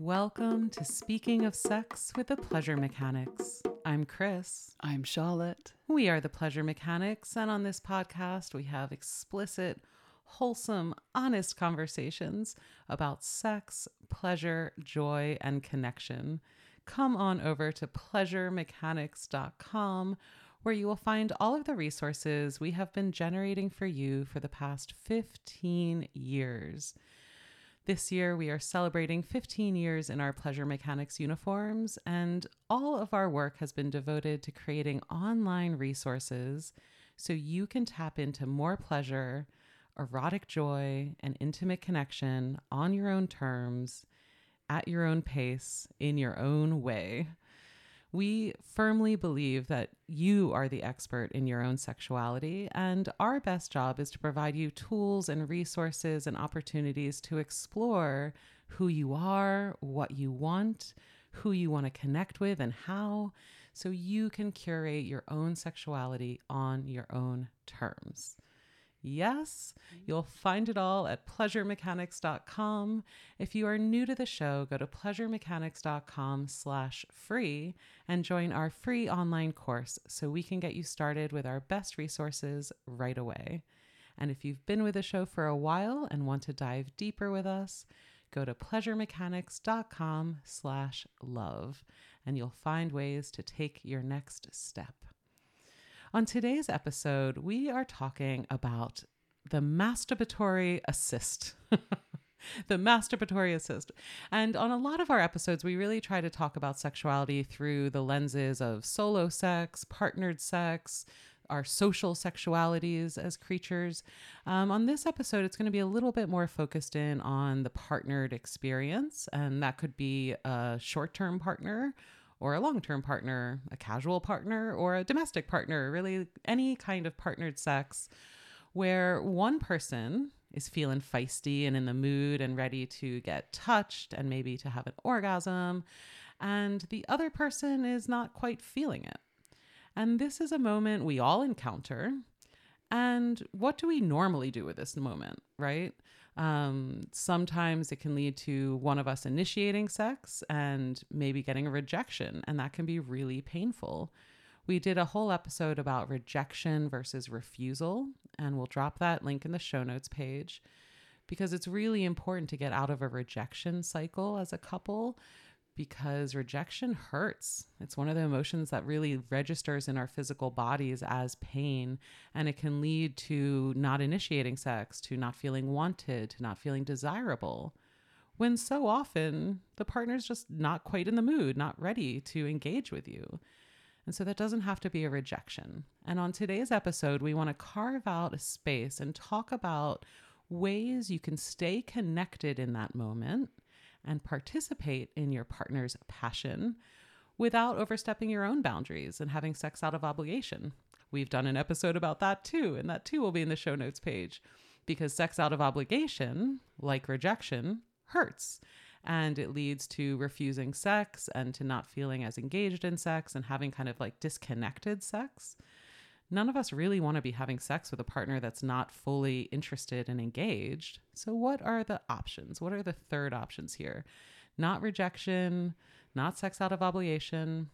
Welcome to Speaking of Sex with the Pleasure Mechanics. I'm Chris. I'm Charlotte. We are the Pleasure Mechanics, and on this podcast, we have explicit, wholesome, honest conversations about sex, pleasure, joy, and connection. Come on over to pleasuremechanics.com where you will find all of the resources we have been generating for you for the past 15 years. This year, we are celebrating 15 years in our Pleasure Mechanics uniforms, and all of our work has been devoted to creating online resources so you can tap into more pleasure, erotic joy, and intimate connection on your own terms, at your own pace, in your own way. We firmly believe that you are the expert in your own sexuality, and our best job is to provide you tools and resources and opportunities to explore who you are, what you want, who you want to connect with, and how, so you can curate your own sexuality on your own terms. Yes, you'll find it all at pleasuremechanics.com. If you are new to the show, go to pleasuremechanics.com slash free and join our free online course so we can get you started with our best resources right away. And if you've been with the show for a while and want to dive deeper with us, go to pleasuremechanics.com slash love and you'll find ways to take your next step. On today's episode, we are talking about the masturbatory assist. the masturbatory assist. And on a lot of our episodes, we really try to talk about sexuality through the lenses of solo sex, partnered sex, our social sexualities as creatures. Um, on this episode, it's going to be a little bit more focused in on the partnered experience, and that could be a short term partner or a long term partner, a casual partner, or a domestic partner, really any kind of partnered sex where one person is feeling feisty and in the mood and ready to get touched and maybe to have an orgasm, and the other person is not quite feeling it. And this is a moment we all encounter. And what do we normally do with this moment, right? Um, sometimes it can lead to one of us initiating sex and maybe getting a rejection, and that can be really painful. We did a whole episode about rejection versus refusal, and we'll drop that link in the show notes page because it's really important to get out of a rejection cycle as a couple because rejection hurts. It's one of the emotions that really registers in our physical bodies as pain. And it can lead to not initiating sex, to not feeling wanted, to not feeling desirable. When so often the partner's just not quite in the mood, not ready to engage with you. And so that doesn't have to be a rejection. And on today's episode, we want to carve out a space and talk about ways you can stay connected in that moment and participate in your partner's passion without overstepping your own boundaries and having sex out of obligation. We've done an episode about that too, and that too will be in the show notes page because sex out of obligation, like rejection, hurts. And it leads to refusing sex and to not feeling as engaged in sex and having kind of like disconnected sex none of us really want to be having sex with a partner that's not fully interested and engaged. So, what are the options? What are the third options here? Not rejection, not sex out of obligation.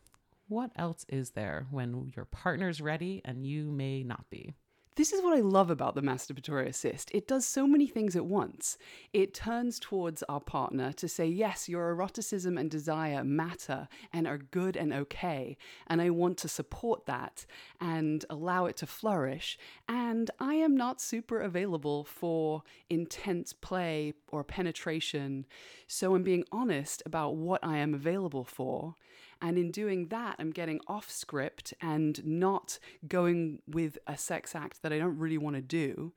What else is there when your partner's ready and you may not be? This is what I love about the masturbatory assist. It does so many things at once. It turns towards our partner to say, yes, your eroticism and desire matter and are good and okay. And I want to support that and allow it to flourish. And I am not super available for intense play or penetration. So I'm being honest about what I am available for. And in doing that, I'm getting off script and not going with a sex act that I don't really want to do.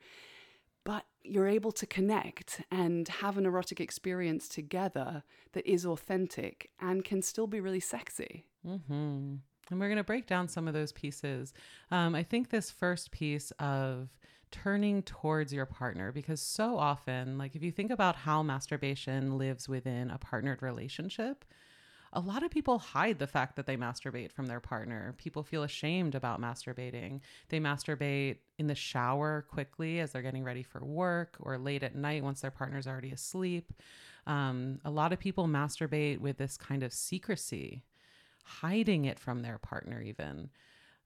But you're able to connect and have an erotic experience together that is authentic and can still be really sexy. Mm-hmm. And we're going to break down some of those pieces. Um, I think this first piece of turning towards your partner, because so often, like if you think about how masturbation lives within a partnered relationship, a lot of people hide the fact that they masturbate from their partner. People feel ashamed about masturbating. They masturbate in the shower quickly as they're getting ready for work or late at night once their partner's already asleep. Um, a lot of people masturbate with this kind of secrecy, hiding it from their partner, even.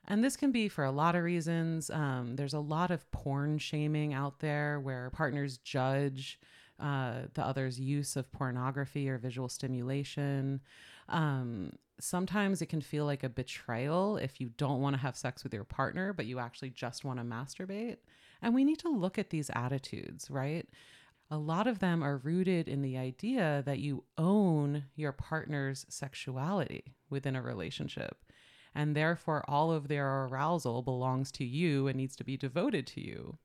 And this can be for a lot of reasons. Um, there's a lot of porn shaming out there where partners judge uh, the other's use of pornography or visual stimulation. Um, sometimes it can feel like a betrayal if you don't want to have sex with your partner, but you actually just want to masturbate. And we need to look at these attitudes, right? A lot of them are rooted in the idea that you own your partner's sexuality within a relationship. And therefore, all of their arousal belongs to you and needs to be devoted to you.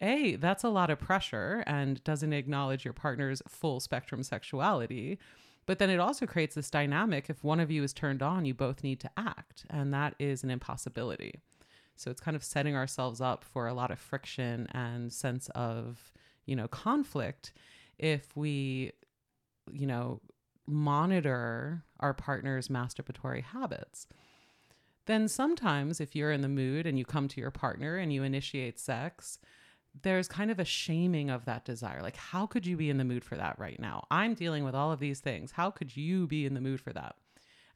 A, that's a lot of pressure and doesn't acknowledge your partner's full spectrum sexuality. But then it also creates this dynamic. If one of you is turned on, you both need to act. And that is an impossibility. So it's kind of setting ourselves up for a lot of friction and sense of, you know, conflict if we, you know, monitor our partner's masturbatory habits. Then sometimes, if you're in the mood and you come to your partner and you initiate sex, there's kind of a shaming of that desire. Like, how could you be in the mood for that right now? I'm dealing with all of these things. How could you be in the mood for that?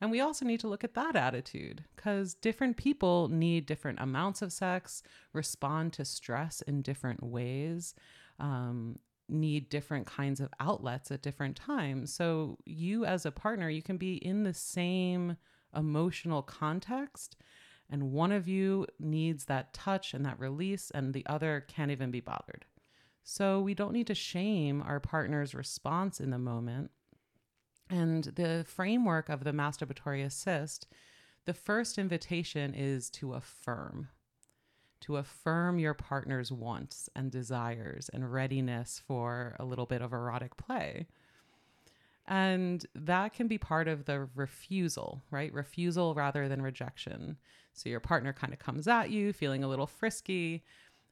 And we also need to look at that attitude because different people need different amounts of sex, respond to stress in different ways, um, need different kinds of outlets at different times. So, you as a partner, you can be in the same emotional context and one of you needs that touch and that release, and the other can't even be bothered. So we don't need to shame our partner's response in the moment. And the framework of the masturbatory assist, the first invitation is to affirm, to affirm your partner's wants and desires and readiness for a little bit of erotic play. And that can be part of the refusal, right? Refusal rather than rejection. So your partner kind of comes at you feeling a little frisky.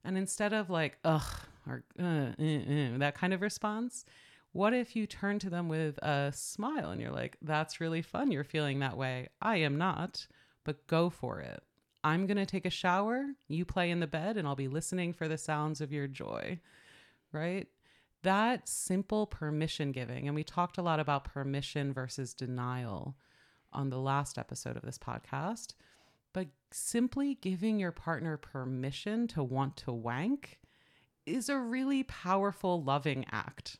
And instead of like, ugh, or uh, uh, uh, that kind of response, what if you turn to them with a smile and you're like, that's really fun. You're feeling that way. I am not, but go for it. I'm going to take a shower. You play in the bed, and I'll be listening for the sounds of your joy, right? That simple permission giving, and we talked a lot about permission versus denial on the last episode of this podcast, but simply giving your partner permission to want to wank is a really powerful, loving act.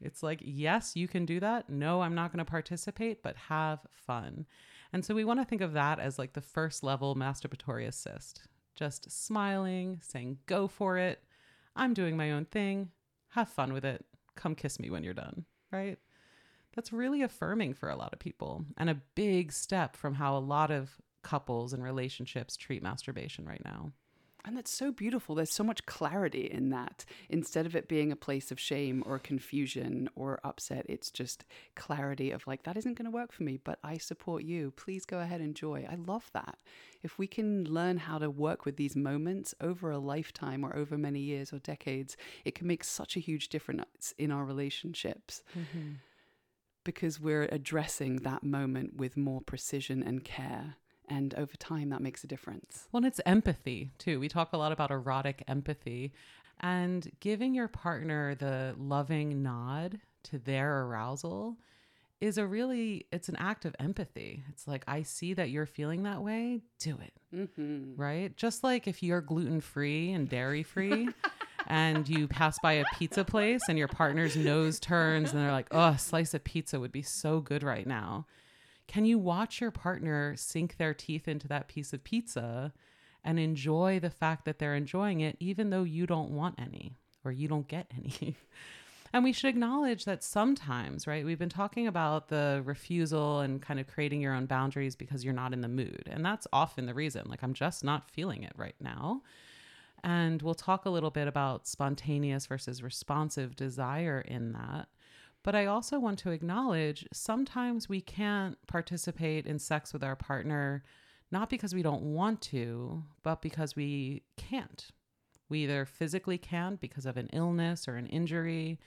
It's like, yes, you can do that. No, I'm not going to participate, but have fun. And so we want to think of that as like the first level masturbatory assist. Just smiling, saying, go for it. I'm doing my own thing have fun with it. Come kiss me when you're done, right? That's really affirming for a lot of people and a big step from how a lot of couples and relationships treat masturbation right now. And that's so beautiful. There's so much clarity in that. Instead of it being a place of shame or confusion or upset, it's just clarity of like, that isn't going to work for me, but I support you. Please go ahead and enjoy. I love that. If we can learn how to work with these moments over a lifetime or over many years or decades, it can make such a huge difference in our relationships. Mm-hmm. Because we're addressing that moment with more precision and care and over time, that makes a difference. Well, it's empathy too. We talk a lot about erotic empathy and giving your partner the loving nod to their arousal is a really it's an act of empathy it's like i see that you're feeling that way do it mm-hmm. right just like if you're gluten free and dairy free and you pass by a pizza place and your partner's nose turns and they're like oh a slice of pizza would be so good right now can you watch your partner sink their teeth into that piece of pizza and enjoy the fact that they're enjoying it, even though you don't want any or you don't get any? and we should acknowledge that sometimes, right? We've been talking about the refusal and kind of creating your own boundaries because you're not in the mood. And that's often the reason. Like, I'm just not feeling it right now. And we'll talk a little bit about spontaneous versus responsive desire in that. But I also want to acknowledge sometimes we can't participate in sex with our partner, not because we don't want to, but because we can't. We either physically can't because of an illness or an injury.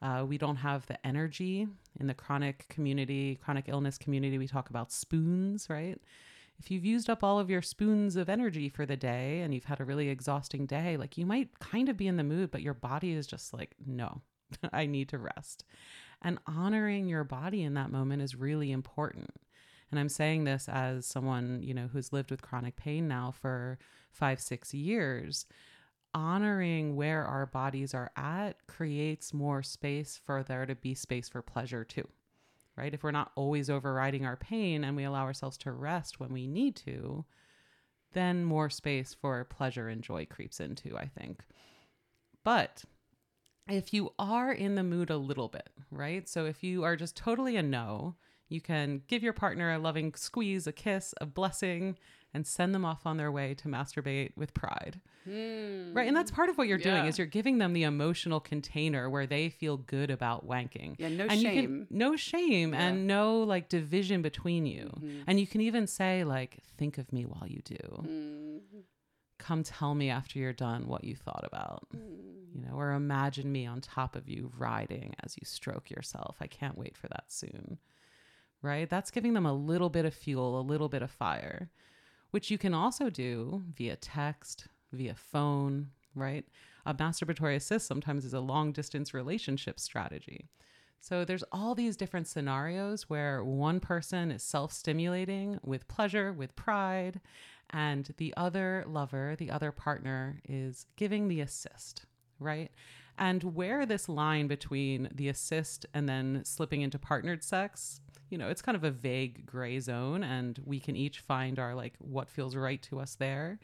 Uh, we don't have the energy in the chronic community, chronic illness community. We talk about spoons, right? If you've used up all of your spoons of energy for the day and you've had a really exhausting day, like you might kind of be in the mood, but your body is just like, no, I need to rest. And honoring your body in that moment is really important. And I'm saying this as someone, you know, who's lived with chronic pain now for five, six years. Honoring where our bodies are at creates more space for there to be space for pleasure too, right? If we're not always overriding our pain and we allow ourselves to rest when we need to, then more space for pleasure and joy creeps into, I think. But if you are in the mood a little bit, right? So if you are just totally a no, you can give your partner a loving squeeze, a kiss, a blessing, and send them off on their way to masturbate with pride. Mm. Right. And that's part of what you're yeah. doing is you're giving them the emotional container where they feel good about wanking. Yeah, no and shame. Can, no shame yeah. and no like division between you. Mm-hmm. And you can even say like, think of me while you do. Mm. Come tell me after you're done what you thought about. Mm. You know, or imagine me on top of you riding as you stroke yourself. I can't wait for that soon right? That's giving them a little bit of fuel, a little bit of fire, which you can also do via text, via phone, right? A masturbatory assist sometimes is a long distance relationship strategy. So there's all these different scenarios where one person is self-stimulating with pleasure, with pride, and the other lover, the other partner is giving the assist, right? And where this line between the assist and then slipping into partnered sex you know, it's kind of a vague gray zone, and we can each find our like what feels right to us there.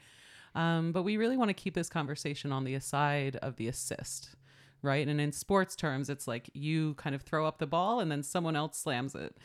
Um, but we really want to keep this conversation on the aside of the assist, right? And in sports terms, it's like you kind of throw up the ball and then someone else slams it.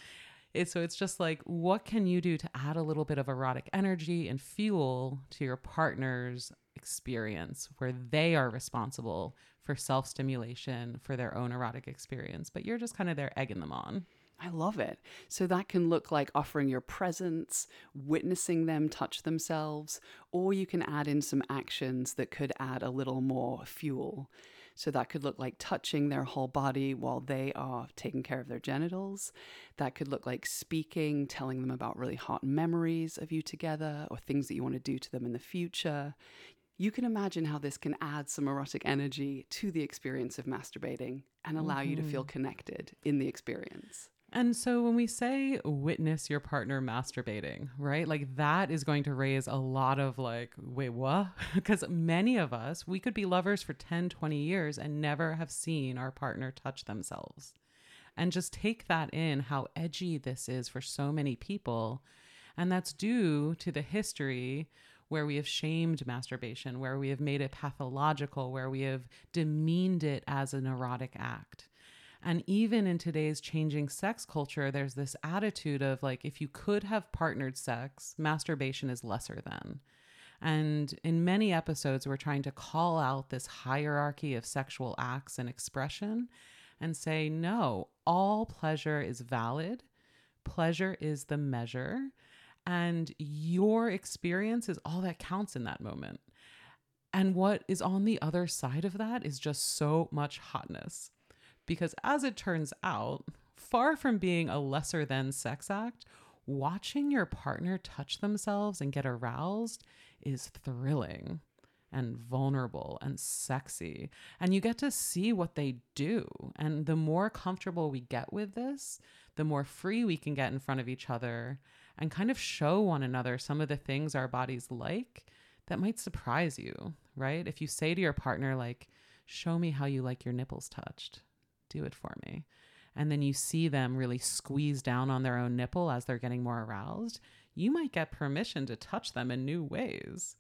It, so it's just like, what can you do to add a little bit of erotic energy and fuel to your partner's experience where they are responsible for self stimulation for their own erotic experience, but you're just kind of there egging them on. I love it. So that can look like offering your presence, witnessing them touch themselves, or you can add in some actions that could add a little more fuel. So that could look like touching their whole body while they are taking care of their genitals. That could look like speaking, telling them about really hot memories of you together or things that you want to do to them in the future. You can imagine how this can add some erotic energy to the experience of masturbating and allow mm-hmm. you to feel mm-hmm. connected in the experience. And so when we say witness your partner masturbating, right? Like that is going to raise a lot of like, wait, what? because many of us, we could be lovers for 10, 20 years and never have seen our partner touch themselves. And just take that in how edgy this is for so many people. And that's due to the history where we have shamed masturbation, where we have made it pathological, where we have demeaned it as an erotic act. And even in today's changing sex culture, there's this attitude of like, if you could have partnered sex, masturbation is lesser than. And in many episodes, we're trying to call out this hierarchy of sexual acts and expression and say, no, all pleasure is valid. Pleasure is the measure. And your experience is all that counts in that moment. And what is on the other side of that is just so much hotness. Because as it turns out, far from being a lesser than sex act, watching your partner touch themselves and get aroused is thrilling and vulnerable and sexy. And you get to see what they do. And the more comfortable we get with this, the more free we can get in front of each other and kind of show one another some of the things our bodies like that might surprise you, right? If you say to your partner, like, show me how you like your nipples touched do it for me. And then you see them really squeeze down on their own nipple as they're getting more aroused, you might get permission to touch them in new ways,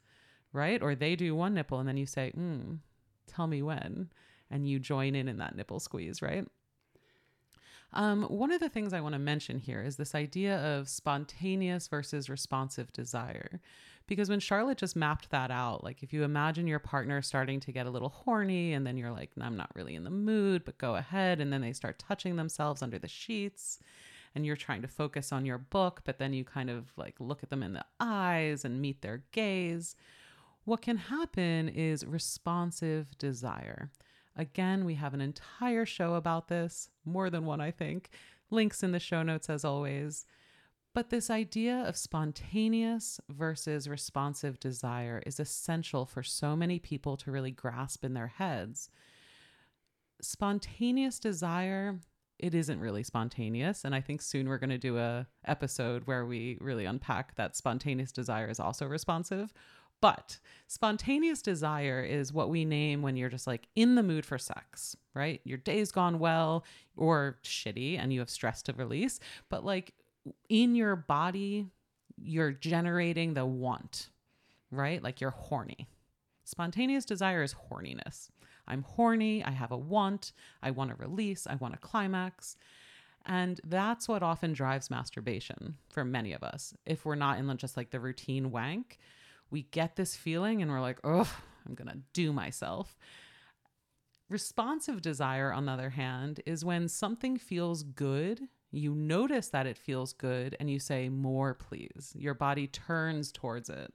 right? Or they do one nipple and then you say, mm, tell me when. And you join in in that nipple squeeze, right? Um, one of the things I want to mention here is this idea of spontaneous versus responsive desire. Because when Charlotte just mapped that out, like if you imagine your partner starting to get a little horny and then you're like, I'm not really in the mood, but go ahead. And then they start touching themselves under the sheets and you're trying to focus on your book, but then you kind of like look at them in the eyes and meet their gaze. What can happen is responsive desire. Again, we have an entire show about this, more than one, I think. Links in the show notes, as always. But this idea of spontaneous versus responsive desire is essential for so many people to really grasp in their heads. Spontaneous desire, it isn't really spontaneous, and I think soon we're going to do a episode where we really unpack that spontaneous desire is also responsive. But spontaneous desire is what we name when you're just like in the mood for sex, right? Your day's gone well or shitty and you have stress to release, but like in your body, you're generating the want, right? Like you're horny. Spontaneous desire is horniness. I'm horny. I have a want. I want a release. I want a climax. And that's what often drives masturbation for many of us. If we're not in just like the routine wank, we get this feeling and we're like, oh, I'm going to do myself. Responsive desire, on the other hand, is when something feels good you notice that it feels good and you say, More, please. Your body turns towards it.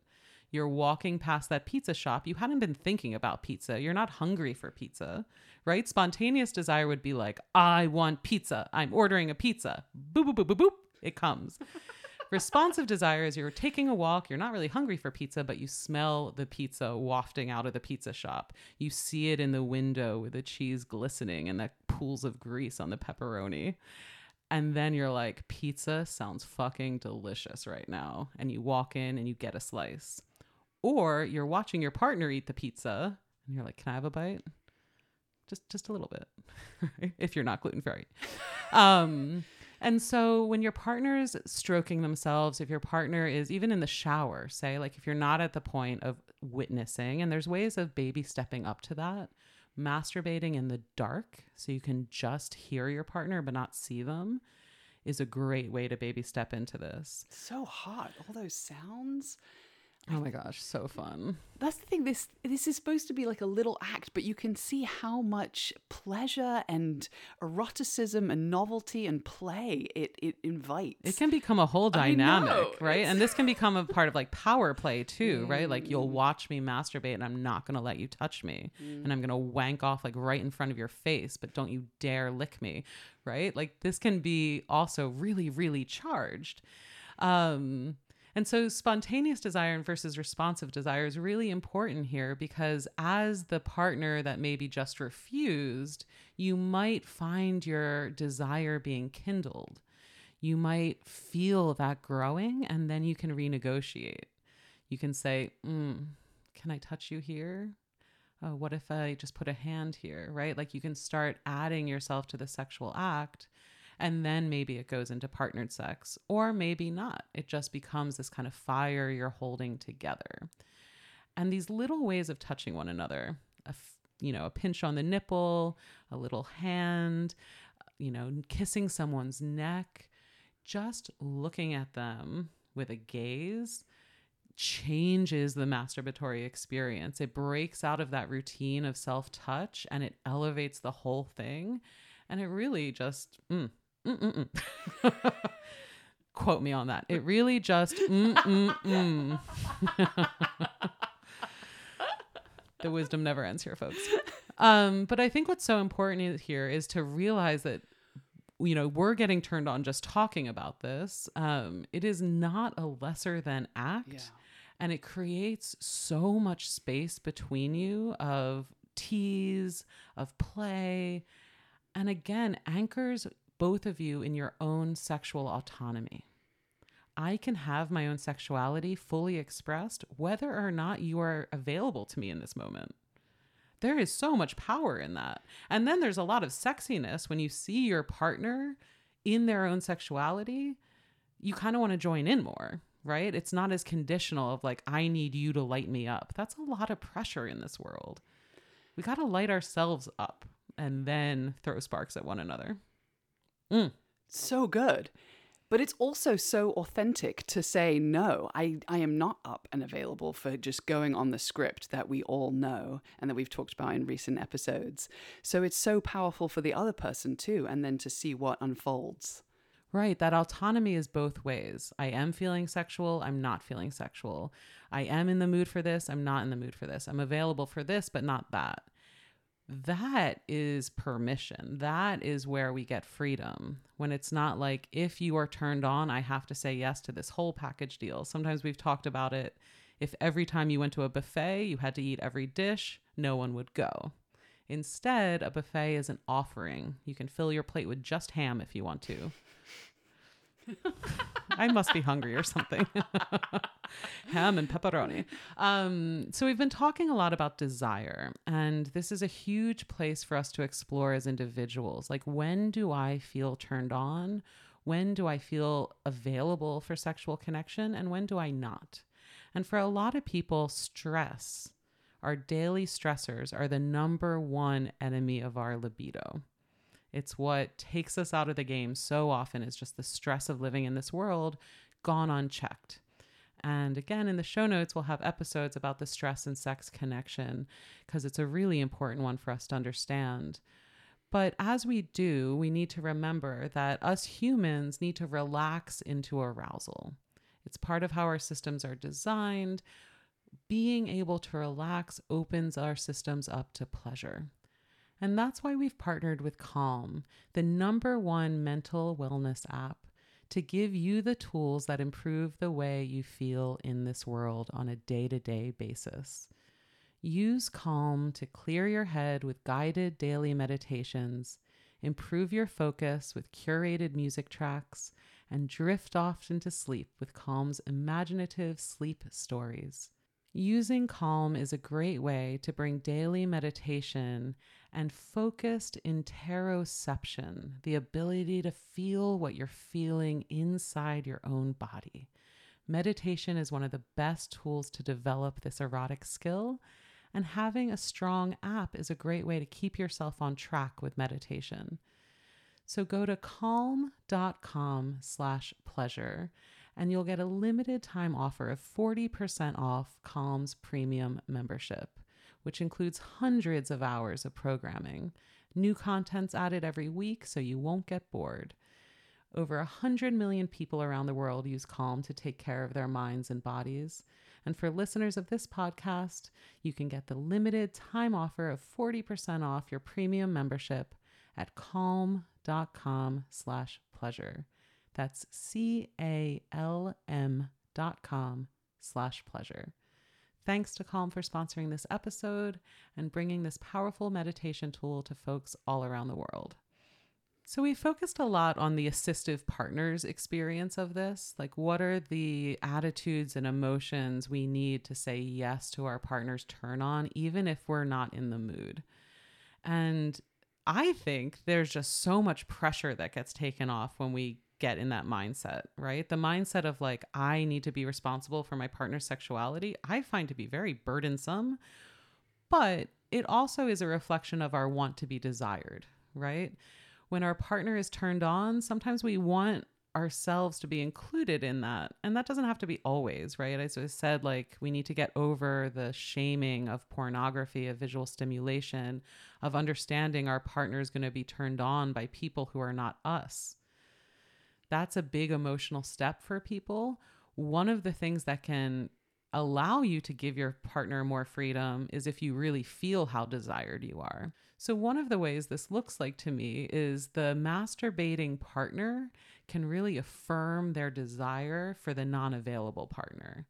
You're walking past that pizza shop. You hadn't been thinking about pizza. You're not hungry for pizza, right? Spontaneous desire would be like, I want pizza. I'm ordering a pizza. Boop, boop, boop, boop, boop. It comes. Responsive desire is you're taking a walk, you're not really hungry for pizza, but you smell the pizza wafting out of the pizza shop. You see it in the window with the cheese glistening and the pools of grease on the pepperoni and then you're like pizza sounds fucking delicious right now. And you walk in and you get a slice. Or you're watching your partner eat the pizza and you're like can i have a bite? Just just a little bit if you're not gluten free um and so when your partner is stroking themselves if your partner is even in the shower say like if you're not at the point of witnessing and there's ways of baby stepping up to that masturbating in the dark so you can just hear your partner but not see them is a great way to baby step into this. So hot. All those sounds. Oh my gosh, so fun. That's the thing. This this is supposed to be like a little act, but you can see how much pleasure and eroticism and novelty and play it it invites. It can become a whole dynamic, right? And this can become a part of like power play too, mm. right? Like you'll mm. watch me masturbate and I'm not gonna let you touch me. Mm. And I'm gonna wank off like right in front of your face, but don't you dare lick me, right? Like this can be also really, really charged. Um and so spontaneous desire versus responsive desire is really important here because as the partner that maybe just refused, you might find your desire being kindled. You might feel that growing and then you can renegotiate. You can say, mm, Can I touch you here? Oh, what if I just put a hand here, right? Like you can start adding yourself to the sexual act and then maybe it goes into partnered sex, or maybe not. It just becomes this kind of fire you're holding together. And these little ways of touching one another, a, you know, a pinch on the nipple, a little hand, you know, kissing someone's neck, just looking at them with a gaze changes the masturbatory experience. It breaks out of that routine of self touch and it elevates the whole thing. And it really just, mm, Quote me on that. It really just the wisdom never ends here, folks. Um, but I think what's so important here is to realize that you know we're getting turned on just talking about this. Um, it is not a lesser than act, yeah. and it creates so much space between you of tease, of play, and again anchors both of you in your own sexual autonomy. I can have my own sexuality fully expressed whether or not you are available to me in this moment. There is so much power in that. And then there's a lot of sexiness when you see your partner in their own sexuality. You kind of want to join in more, right? It's not as conditional of like, I need you to light me up. That's a lot of pressure in this world. We got to light ourselves up and then throw sparks at one another. Mm. So good. But it's also so authentic to say, no, I, I am not up and available for just going on the script that we all know and that we've talked about in recent episodes. So it's so powerful for the other person too, and then to see what unfolds. Right. That autonomy is both ways. I am feeling sexual. I'm not feeling sexual. I am in the mood for this. I'm not in the mood for this. I'm available for this, but not that that is permission. That is where we get freedom. When it's not like, if you are turned on, I have to say yes to this whole package deal. Sometimes we've talked about it. If every time you went to a buffet, you had to eat every dish, no one would go. Instead, a buffet is an offering. You can fill your plate with just ham if you want to. I must be hungry or something. Ham and pepperoni. Um, so, we've been talking a lot about desire, and this is a huge place for us to explore as individuals. Like, when do I feel turned on? When do I feel available for sexual connection? And when do I not? And for a lot of people, stress, our daily stressors, are the number one enemy of our libido. It's what takes us out of the game so often is just the stress of living in this world gone unchecked. And again, in the show notes, we'll have episodes about the stress and sex connection because it's a really important one for us to understand. But as we do, we need to remember that us humans need to relax into arousal. It's part of how our systems are designed. Being able to relax opens our systems up to pleasure. And that's why we've partnered with Calm, the number one mental wellness app, to give you the tools that improve the way you feel in this world on a day to day basis. Use Calm to clear your head with guided daily meditations, improve your focus with curated music tracks, and drift off into sleep with Calm's imaginative sleep stories. Using Calm is a great way to bring daily meditation and focused interoception, the ability to feel what you're feeling inside your own body. Meditation is one of the best tools to develop this erotic skill, and having a strong app is a great way to keep yourself on track with meditation. So go to calm.com slash pleasure and you'll get a limited time offer of 40% off Calm's premium membership which includes hundreds of hours of programming. New content's added every week, so you won't get bored. Over 100 million people around the world use Calm to take care of their minds and bodies. And for listeners of this podcast, you can get the limited time offer of 40% off your premium membership at calm.com slash pleasure. That's C-A-L-M dot com slash pleasure. Thanks to Calm for sponsoring this episode and bringing this powerful meditation tool to folks all around the world. So, we focused a lot on the assistive partners experience of this. Like, what are the attitudes and emotions we need to say yes to our partner's turn on, even if we're not in the mood? And I think there's just so much pressure that gets taken off when we get in that mindset, right? The mindset of like, I need to be responsible for my partner's sexuality, I find to be very burdensome, but it also is a reflection of our want to be desired, right? When our partner is turned on, sometimes we want ourselves to be included in that. And that doesn't have to be always, right? As I said, like we need to get over the shaming of pornography, of visual stimulation, of understanding our partner is going to be turned on by people who are not us that's a big emotional step for people. One of the things that can allow you to give your partner more freedom is if you really feel how desired you are. So, one of the ways this looks like to me is the masturbating partner can really affirm their desire for the non available partner.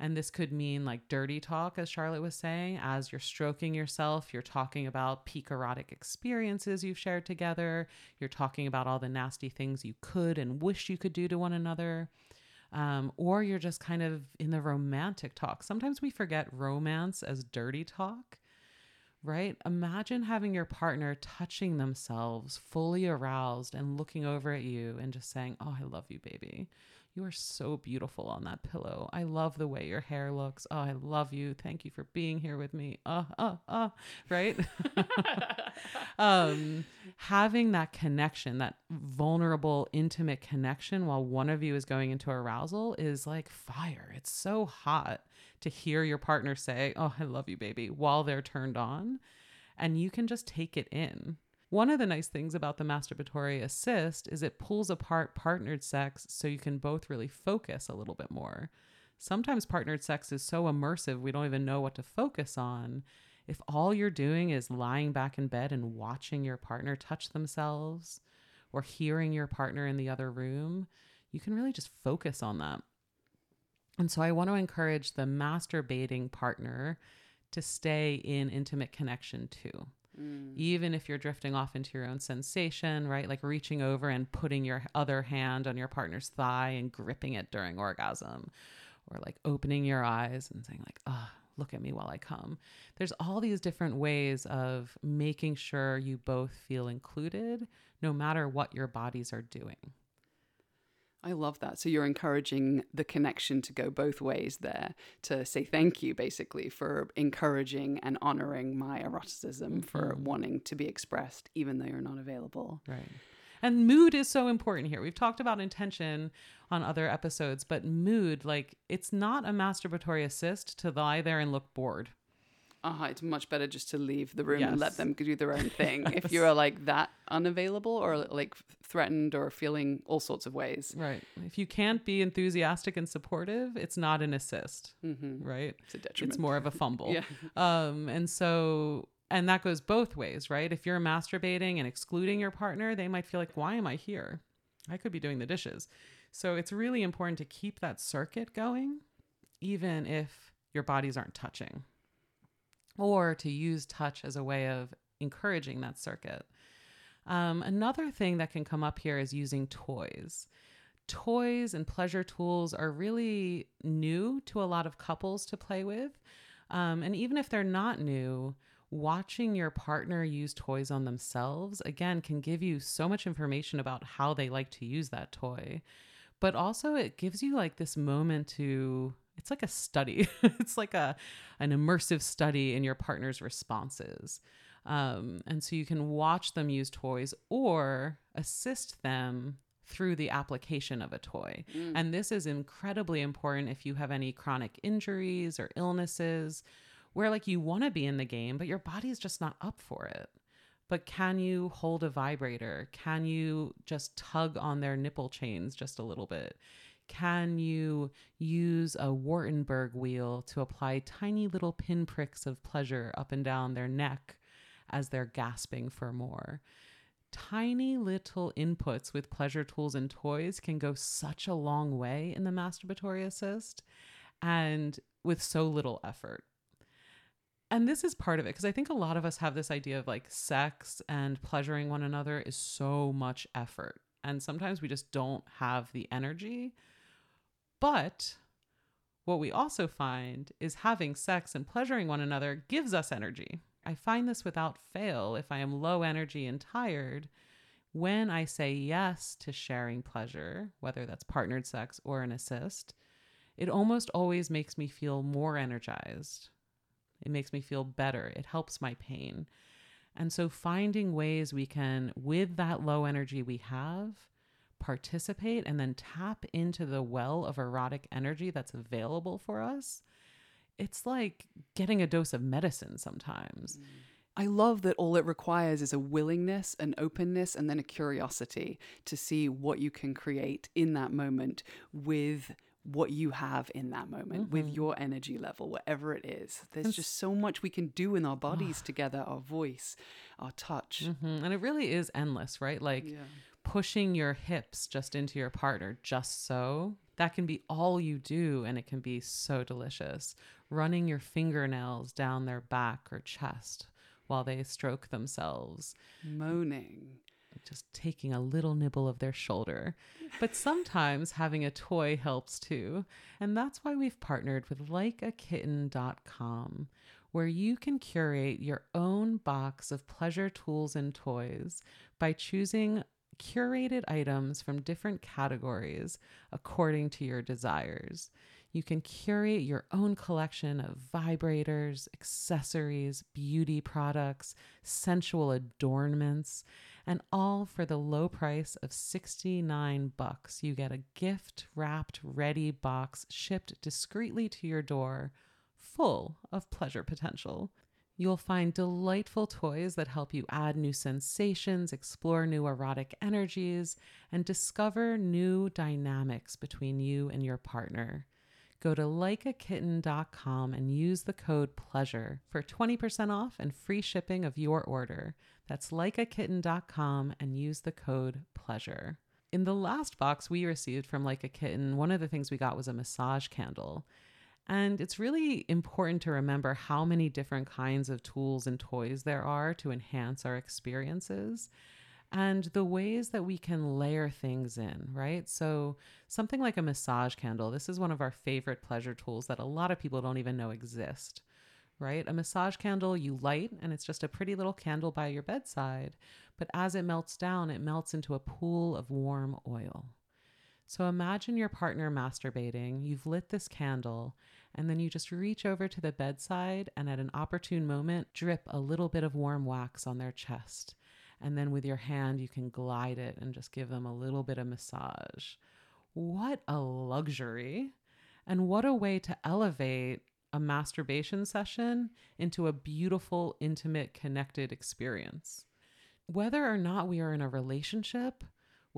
And this could mean like dirty talk, as Charlotte was saying. As you're stroking yourself, you're talking about peak erotic experiences you've shared together. You're talking about all the nasty things you could and wish you could do to one another. Um, or you're just kind of in the romantic talk. Sometimes we forget romance as dirty talk, right? Imagine having your partner touching themselves, fully aroused, and looking over at you and just saying, Oh, I love you, baby. You are so beautiful on that pillow. I love the way your hair looks. Oh, I love you. Thank you for being here with me. Uh, uh, uh, right? um, having that connection, that vulnerable, intimate connection while one of you is going into arousal is like fire. It's so hot to hear your partner say, Oh, I love you, baby, while they're turned on. And you can just take it in one of the nice things about the masturbatory assist is it pulls apart partnered sex so you can both really focus a little bit more. Sometimes partnered sex is so immersive we don't even know what to focus on. If all you're doing is lying back in bed and watching your partner touch themselves or hearing your partner in the other room, you can really just focus on that. And so I want to encourage the masturbating partner to stay in intimate connection too. Mm. Even if you're drifting off into your own sensation, right? Like reaching over and putting your other hand on your partner's thigh and gripping it during orgasm, or like opening your eyes and saying, like, oh, look at me while I come. There's all these different ways of making sure you both feel included no matter what your bodies are doing. I love that. So you're encouraging the connection to go both ways there to say thank you basically for encouraging and honoring my eroticism mm-hmm. for wanting to be expressed even though you're not available. Right. And mood is so important here. We've talked about intention on other episodes, but mood, like, it's not a masturbatory assist to lie there and look bored uh-huh, it's much better just to leave the room yes. and let them do their own thing. yes. If you're like that unavailable or like threatened or feeling all sorts of ways. Right. If you can't be enthusiastic and supportive, it's not an assist. Mm-hmm. Right. It's a detriment. It's more of a fumble. yeah. Um, and so, and that goes both ways, right? If you're masturbating and excluding your partner, they might feel like, why am I here? I could be doing the dishes. So it's really important to keep that circuit going, even if your bodies aren't touching or to use touch as a way of encouraging that circuit. Um, another thing that can come up here is using toys. Toys and pleasure tools are really new to a lot of couples to play with. Um, and even if they're not new, watching your partner use toys on themselves, again, can give you so much information about how they like to use that toy. But also, it gives you like this moment to it's like a study. it's like a an immersive study in your partner's responses. Um, and so you can watch them use toys or assist them through the application of a toy. Mm. And this is incredibly important if you have any chronic injuries or illnesses where like you want to be in the game, but your body's just not up for it. But can you hold a vibrator? Can you just tug on their nipple chains just a little bit? Can you use a Wartenberg wheel to apply tiny little pinpricks of pleasure up and down their neck as they're gasping for more? Tiny little inputs with pleasure tools and toys can go such a long way in the masturbatory assist and with so little effort. And this is part of it because I think a lot of us have this idea of like sex and pleasuring one another is so much effort. And sometimes we just don't have the energy but what we also find is having sex and pleasuring one another gives us energy. I find this without fail if I am low energy and tired. When I say yes to sharing pleasure, whether that's partnered sex or an assist, it almost always makes me feel more energized. It makes me feel better. It helps my pain. And so, finding ways we can, with that low energy we have, participate and then tap into the well of erotic energy that's available for us, it's like getting a dose of medicine sometimes. I love that all it requires is a willingness, an openness, and then a curiosity to see what you can create in that moment with what you have in that moment mm-hmm. with your energy level, whatever it is. There's just so much we can do in our bodies together, our voice, our touch. Mm-hmm. And it really is endless, right? Like yeah pushing your hips just into your partner just so that can be all you do and it can be so delicious. Running your fingernails down their back or chest while they stroke themselves. Moaning. Just taking a little nibble of their shoulder. But sometimes having a toy helps too. And that's why we've partnered with likeakitten.com where you can curate your own box of pleasure tools and toys by choosing curated items from different categories according to your desires. You can curate your own collection of vibrators, accessories, beauty products, sensual adornments, and all for the low price of 69 bucks. You get a gift wrapped ready box shipped discreetly to your door, full of pleasure potential. You'll find delightful toys that help you add new sensations, explore new erotic energies, and discover new dynamics between you and your partner. Go to likeakitten.com and use the code PLEASURE for 20% off and free shipping of your order. That's likeakitten.com and use the code PLEASURE. In the last box we received from Like a Kitten, one of the things we got was a massage candle. And it's really important to remember how many different kinds of tools and toys there are to enhance our experiences and the ways that we can layer things in, right? So, something like a massage candle, this is one of our favorite pleasure tools that a lot of people don't even know exist, right? A massage candle you light, and it's just a pretty little candle by your bedside, but as it melts down, it melts into a pool of warm oil. So, imagine your partner masturbating, you've lit this candle, and then you just reach over to the bedside and at an opportune moment, drip a little bit of warm wax on their chest and then with your hand you can glide it and just give them a little bit of massage. What a luxury! And what a way to elevate a masturbation session into a beautiful, intimate, connected experience. Whether or not we are in a relationship,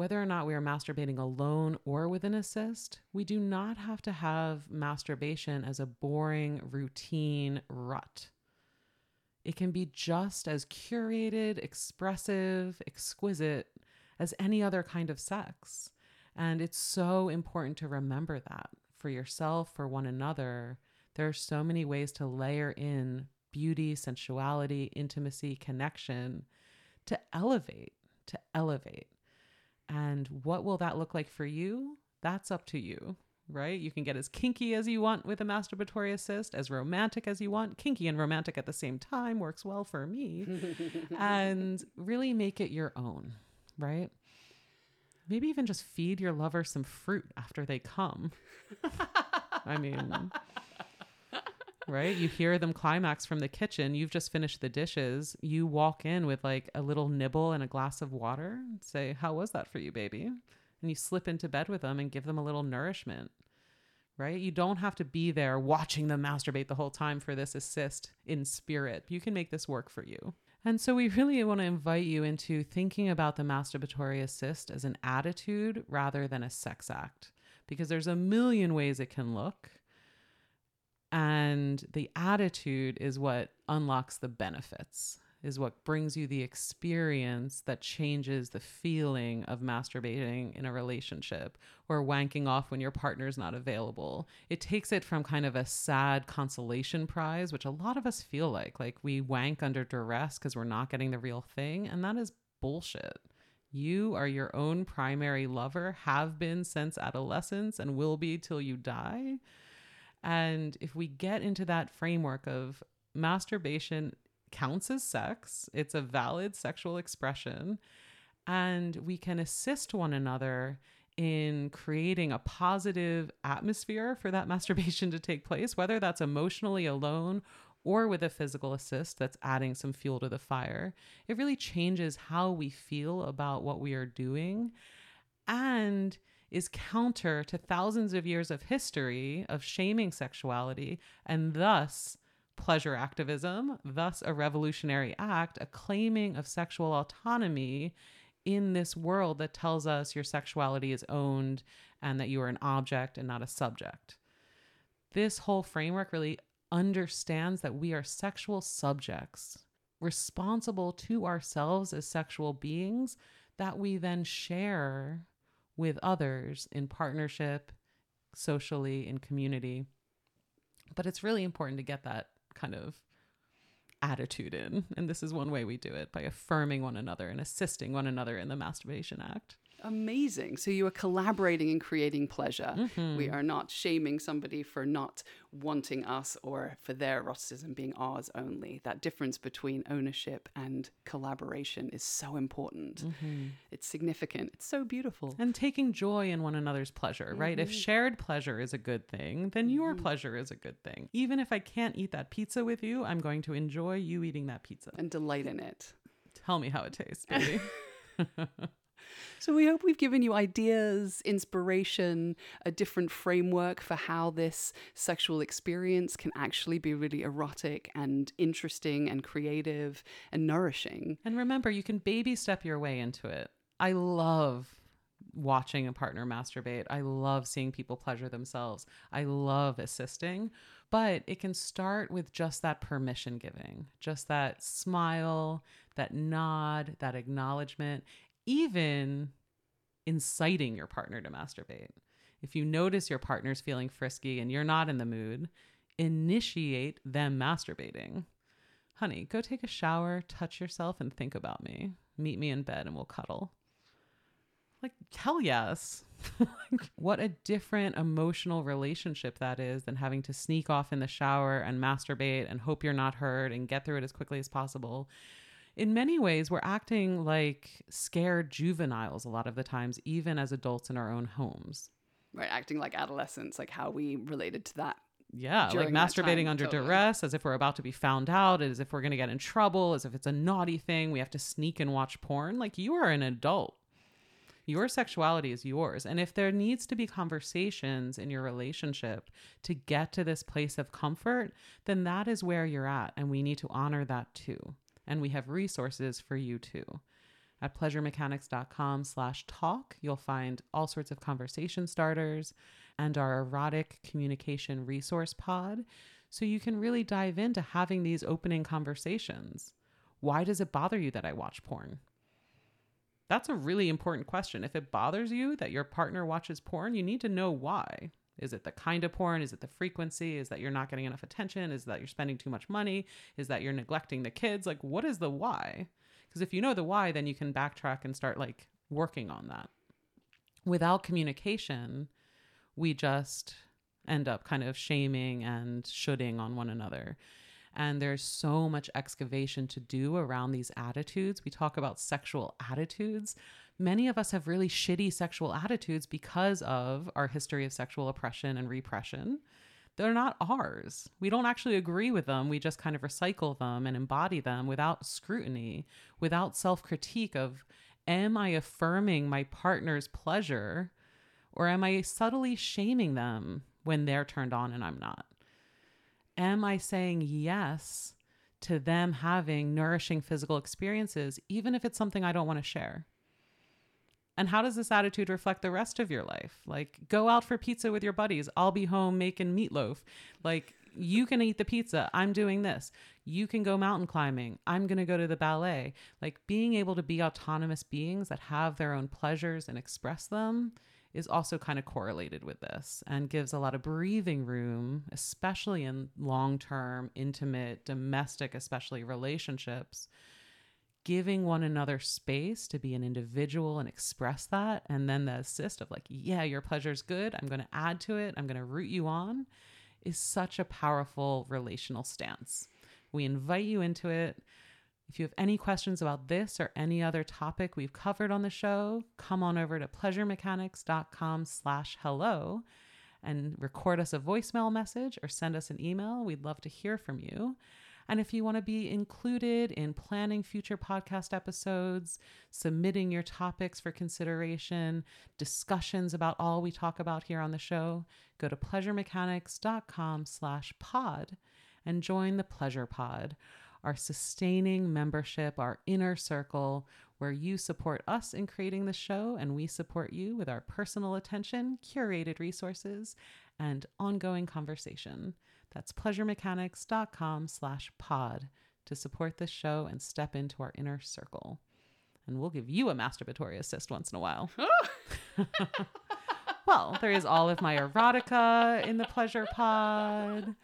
whether or not we are masturbating alone or with an assist, we do not have to have masturbation as a boring, routine rut. It can be just as curated, expressive, exquisite as any other kind of sex. And it's so important to remember that for yourself, for one another. There are so many ways to layer in beauty, sensuality, intimacy, connection to elevate, to elevate. And what will that look like for you? That's up to you right? You can get as kinky as you want with a masturbatory assist, as romantic as you want. Kinky and romantic at the same time works well for me. and really make it your own, right? Maybe even just feed your lover some fruit after they come. I mean, right? You hear them climax from the kitchen. You've just finished the dishes. You walk in with like a little nibble and a glass of water. and Say, How was that for you, baby? And you slip into bed with them and give them a little nourishment right? You don't have to be there watching them masturbate the whole time for this assist in spirit. You can make this work for you. And so we really want to invite you into thinking about the masturbatory assist as an attitude rather than a sex act, because there's a million ways it can look. And the attitude is what unlocks the benefits is what brings you the experience that changes the feeling of masturbating in a relationship or wanking off when your partner's not available. It takes it from kind of a sad consolation prize, which a lot of us feel like. Like we wank under duress because we're not getting the real thing. And that is bullshit. You are your own primary lover, have been since adolescence, and will be till you die. And if we get into that framework of masturbation counts as sex, it's a valid sexual expression, and we can assist one another in creating a positive atmosphere for that masturbation to take place, whether that's emotionally alone or with a physical assist that's adding some fuel to the fire. It really changes how we feel about what we are doing and is counter to thousands of years of history of shaming sexuality and thus pleasure activism, thus a revolutionary act, a claiming of sexual autonomy in this world that tells us your sexuality is owned and that you are an object and not a subject. This whole framework really understands that we are sexual subjects, responsible to ourselves as sexual beings that we then share with others in partnership, socially, in community. But it's really important to get that kind of attitude in. And this is one way we do it by affirming one another and assisting one another in the masturbation act. Amazing. So you are collaborating and creating pleasure. Mm-hmm. We are not shaming somebody for not wanting us or for their eroticism being ours only. That difference between ownership and collaboration is so important. Mm-hmm. It's significant. It's so beautiful. And taking joy in one another's pleasure, mm-hmm. right? If mm-hmm. shared pleasure is a good thing, then your mm-hmm. pleasure is a good thing. Even if I can't eat that pizza with you, I'm going to enjoy you eating that pizza and delight in it. Tell me how it tastes, baby. So we hope we've given you ideas, inspiration, a different framework for how this sexual experience can actually be really erotic and interesting and creative and nourishing. And remember, you can baby step your way into it. I love watching a partner masturbate. I love seeing people pleasure themselves. I love assisting, but it can start with just that permission giving, just that smile, that nod, that acknowledgement, even inciting your partner to masturbate. If you notice your partner's feeling frisky and you're not in the mood, initiate them masturbating. Honey, go take a shower, touch yourself, and think about me. Meet me in bed and we'll cuddle. Like, hell yes. what a different emotional relationship that is than having to sneak off in the shower and masturbate and hope you're not heard and get through it as quickly as possible. In many ways, we're acting like scared juveniles a lot of the times, even as adults in our own homes. Right, acting like adolescents, like how we related to that yeah, like during masturbating time, under totally. duress, as if we're about to be found out, as if we're going to get in trouble, as if it's a naughty thing. We have to sneak and watch porn. Like you are an adult. Your sexuality is yours. And if there needs to be conversations in your relationship to get to this place of comfort, then that is where you're at. And we need to honor that too. And we have resources for you too. At pleasuremechanics.com slash talk, you'll find all sorts of conversation starters and our erotic communication resource pod. So you can really dive into having these opening conversations. Why does it bother you that I watch porn? That's a really important question. If it bothers you that your partner watches porn, you need to know why. Is it the kind of porn? Is it the frequency? Is that you're not getting enough attention? Is that you're spending too much money? Is that you're neglecting the kids? Like, what is the why? Because if you know the why, then you can backtrack and start like working on that. Without communication, we just end up kind of shaming and shoulding on one another. And there's so much excavation to do around these attitudes. We talk about sexual attitudes. Many of us have really shitty sexual attitudes because of our history of sexual oppression and repression. They're not ours. We don't actually agree with them. We just kind of recycle them and embody them without scrutiny, without self critique of, am I affirming my partner's pleasure or am I subtly shaming them when they're turned on and I'm not? Am I saying yes to them having nourishing physical experiences, even if it's something I don't want to share? And how does this attitude reflect the rest of your life? Like, go out for pizza with your buddies. I'll be home making meatloaf. Like, you can eat the pizza. I'm doing this. You can go mountain climbing. I'm going to go to the ballet. Like, being able to be autonomous beings that have their own pleasures and express them is also kind of correlated with this and gives a lot of breathing room, especially in long term, intimate, domestic, especially relationships, giving one another space to be an individual and express that. And then the assist of, like, yeah, your pleasure's good. I'm going to add to it, I'm going to root you on is such a powerful relational stance. We invite you into it. If you have any questions about this or any other topic we've covered on the show, come on over to pleasuremechanics.com slash hello and record us a voicemail message or send us an email. We'd love to hear from you. And if you want to be included in planning future podcast episodes, submitting your topics for consideration, discussions about all we talk about here on the show, go to pleasuremechanics.com slash pod and join the Pleasure Pod our sustaining membership, our inner circle, where you support us in creating the show and we support you with our personal attention, curated resources, and ongoing conversation. That's pleasuremechanics.com slash pod to support this show and step into our inner circle. And we'll give you a masturbatory assist once in a while. well, there is all of my erotica in the pleasure pod.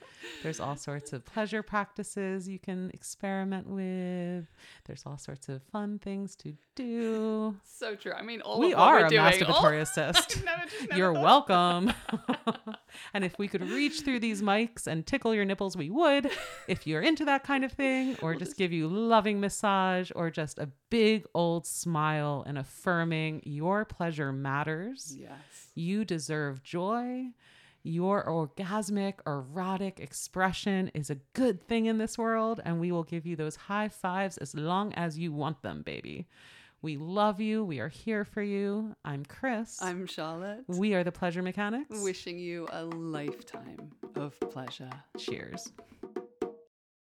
There's all sorts of pleasure practices you can experiment with. There's all sorts of fun things to do. So true. I mean, all we of are we're a doing, masturbatory all- assist. Never You're welcome. and if we could reach through these mics and tickle your nipples, we would. If you're into that kind of thing, or just give you loving massage, or just a big old smile and affirming your pleasure matters. Yes. You deserve joy. Your orgasmic, erotic expression is a good thing in this world, and we will give you those high fives as long as you want them, baby. We love you. We are here for you. I'm Chris. I'm Charlotte. we are the Pleasure Mechanics. Wishing you a lifetime of pleasure. Cheers.